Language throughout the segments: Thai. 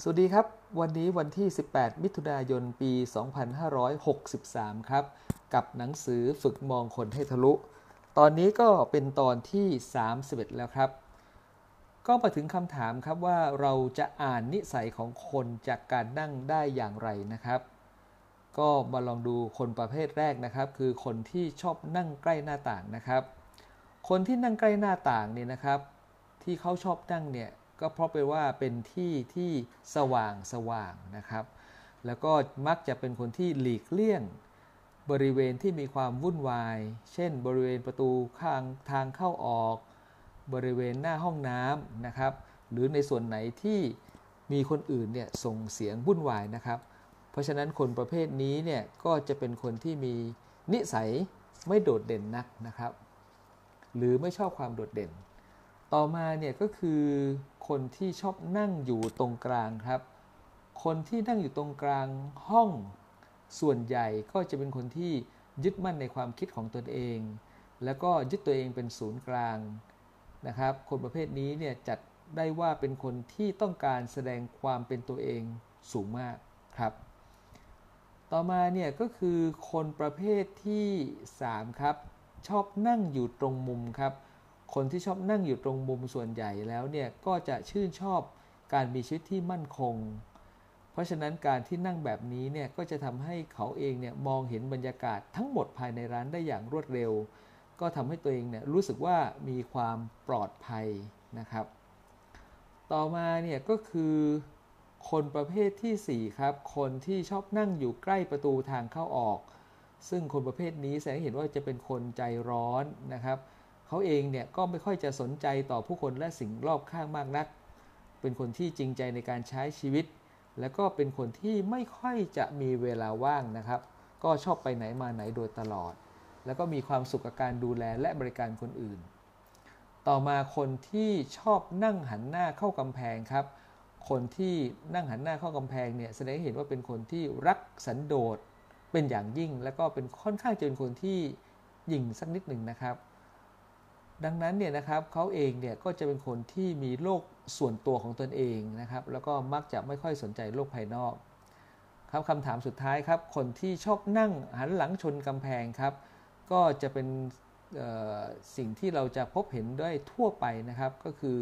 สวัสดีครับ วันนี้วันที่ 18 มิถุนายน ปี 2563 ครับ กับหนังสือฝึกมองคนให้ทะลุ ตอนนี้ก็เป็นตอนที่ 31 แล้วครับ ก็มาถึงคำถามครับว่าเราจะอ่านนิสัยของคนจากการนั่งได้อย่างไรนะครับ ก็มาลองดูคนประเภทแรกนะครับ คือคนที่ชอบนั่งใกล้หน้าต่างนะครับ คนที่นั่งใกล้หน้าต่างเนี่ยนะครับ ที่เขาชอบนั่งเนี่ย ก็เพราะไปว่าเป็นที่ที่สว่างสว่างนะครับ แล้วก็มักจะเป็นคนที่หลีกเลี่ยง บริเวณที่มีความวุ่นวาย เช่น บริเวณประตูข้างทางเข้าออก บริเวณหน้าห้องน้ำนะครับ หรือในส่วนไหนที่มีคนอื่นเนี่ยส่งเสียงวุ่นวายนะครับ เพราะฉะนั้นคนประเภทนี้เนี่ยก็จะเป็นคนที่มีนิสัยไม่โดดเด่นนักนะครับ หรือไม่ชอบความโดดเด่น ต่อมาเนี่ยก็คือคนที่ชอบนั่งอยู่ตรงกลางครับ คนที่นั่งอยู่ตรงกลางห้อง ส่วนใหญ่ก็จะเป็นคนที่ยึดมั่นในความคิดของตนเอง แล้วก็ยึดตัวเองเป็นศูนย์กลางนะครับ คนประเภทนี้เนี่ยจัดได้ว่าเป็นคนที่ต้องการแสดงความเป็นตัวเองสูงมากครับ ต่อมาเนี่ยก็คือคนประเภทที่ 3 ครับ ชอบนั่งอยู่ตรงมุมครับ คนที่ชอบนั่งอยู่ตรงมุมส่วนใหญ่แล้วเนี่ยก็จะชื่นชอบการมีชีวิตที่มั่นคง เพราะฉะนั้นการที่นั่งแบบนี้เนี่ยก็จะทำให้เขาเองเนี่ยมองเห็นบรรยากาศทั้งหมดภายในร้านได้อย่างรวดเร็ว ก็ทำให้ตัวเองเนี่ยรู้สึกว่ามีความปลอดภัยนะครับ ต่อมาเนี่ยก็คือคนประเภทที่ 4 ครับ คนที่ชอบนั่งอยู่ใกล้ประตูทางเข้าออก ซึ่งคนประเภทนี้แสดงเห็นว่าจะเป็นคนใจร้อนนะครับเเขาเองเนี่ยก็ไม่ค่อยจะสนใจต่อผู้คนและสิ่งรอบข้างมากนัก เป็นคนที่จริงใจในการใช้ชีวิต และก็เป็นคนที่ไม่ค่อยจะมีเวลาว่างนะครับ ก็ชอบไปไหนมาไหนโดยตลอด แล้วก็มีความสุขกับการดูแลและบริการคนอื่น ต่อมาคนที่ชอบนั่งหันหน้าเข้ากำแพงครับ คนที่นั่งหันหน้าเข้ากำแพงเนี่ยแสดงให้เห็นว่าเป็นคนที่รักสันโดษเป็นอย่างยิ่ง แล้วก็เป็นค่อนข้างจะเป็นคนที่หยิ่งสักนิดหนึ่งนะครับ ดังนั้นเนี่ยนะครับเขาเองเนี่ยก็จะเป็นคนที่มีโลกส่วนตัวของตนเองนะครับ แล้วก็มักจะไม่ค่อยสนใจโลกภายนอกครับคำถามสุดท้ายครับ คนที่ชอบนั่งหันหลังชนกำแพงครับ ก็จะเป็นสิ่งที่เราจะพบเห็นได้ทั่วไปนะครับ ก็คือ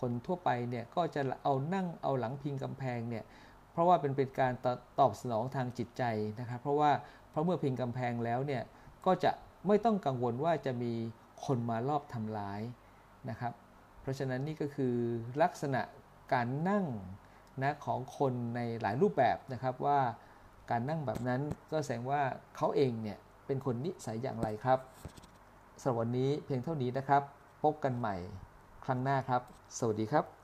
คนทั่วไปเนี่ยก็จะเอานั่งเอาหลังพิงกำแพงเนี่ยเพราะว่าเป็นเป็นการตอบสนองทางจิตใจนะครับ เพราะว่าเพราะเมื่อพิงกำแพงแล้วเนี่ยก็จะไม่ต้องกังวลว่าจะมี คนมารอบทำร้ายนะครับ เพราะฉะนั้นนี่ก็คือลักษณะการนั่งนะของคนในหลายรูปแบบนะครับว่าการนั่งแบบนั้นก็แสดงว่าเขาเองเนี่ยเป็นคนนิสัยอย่างไรครับสำหรับวันนี้เพียงเท่านี้นะครับ พบกันใหม่ครั้งหน้าครับ สวัสดีครับ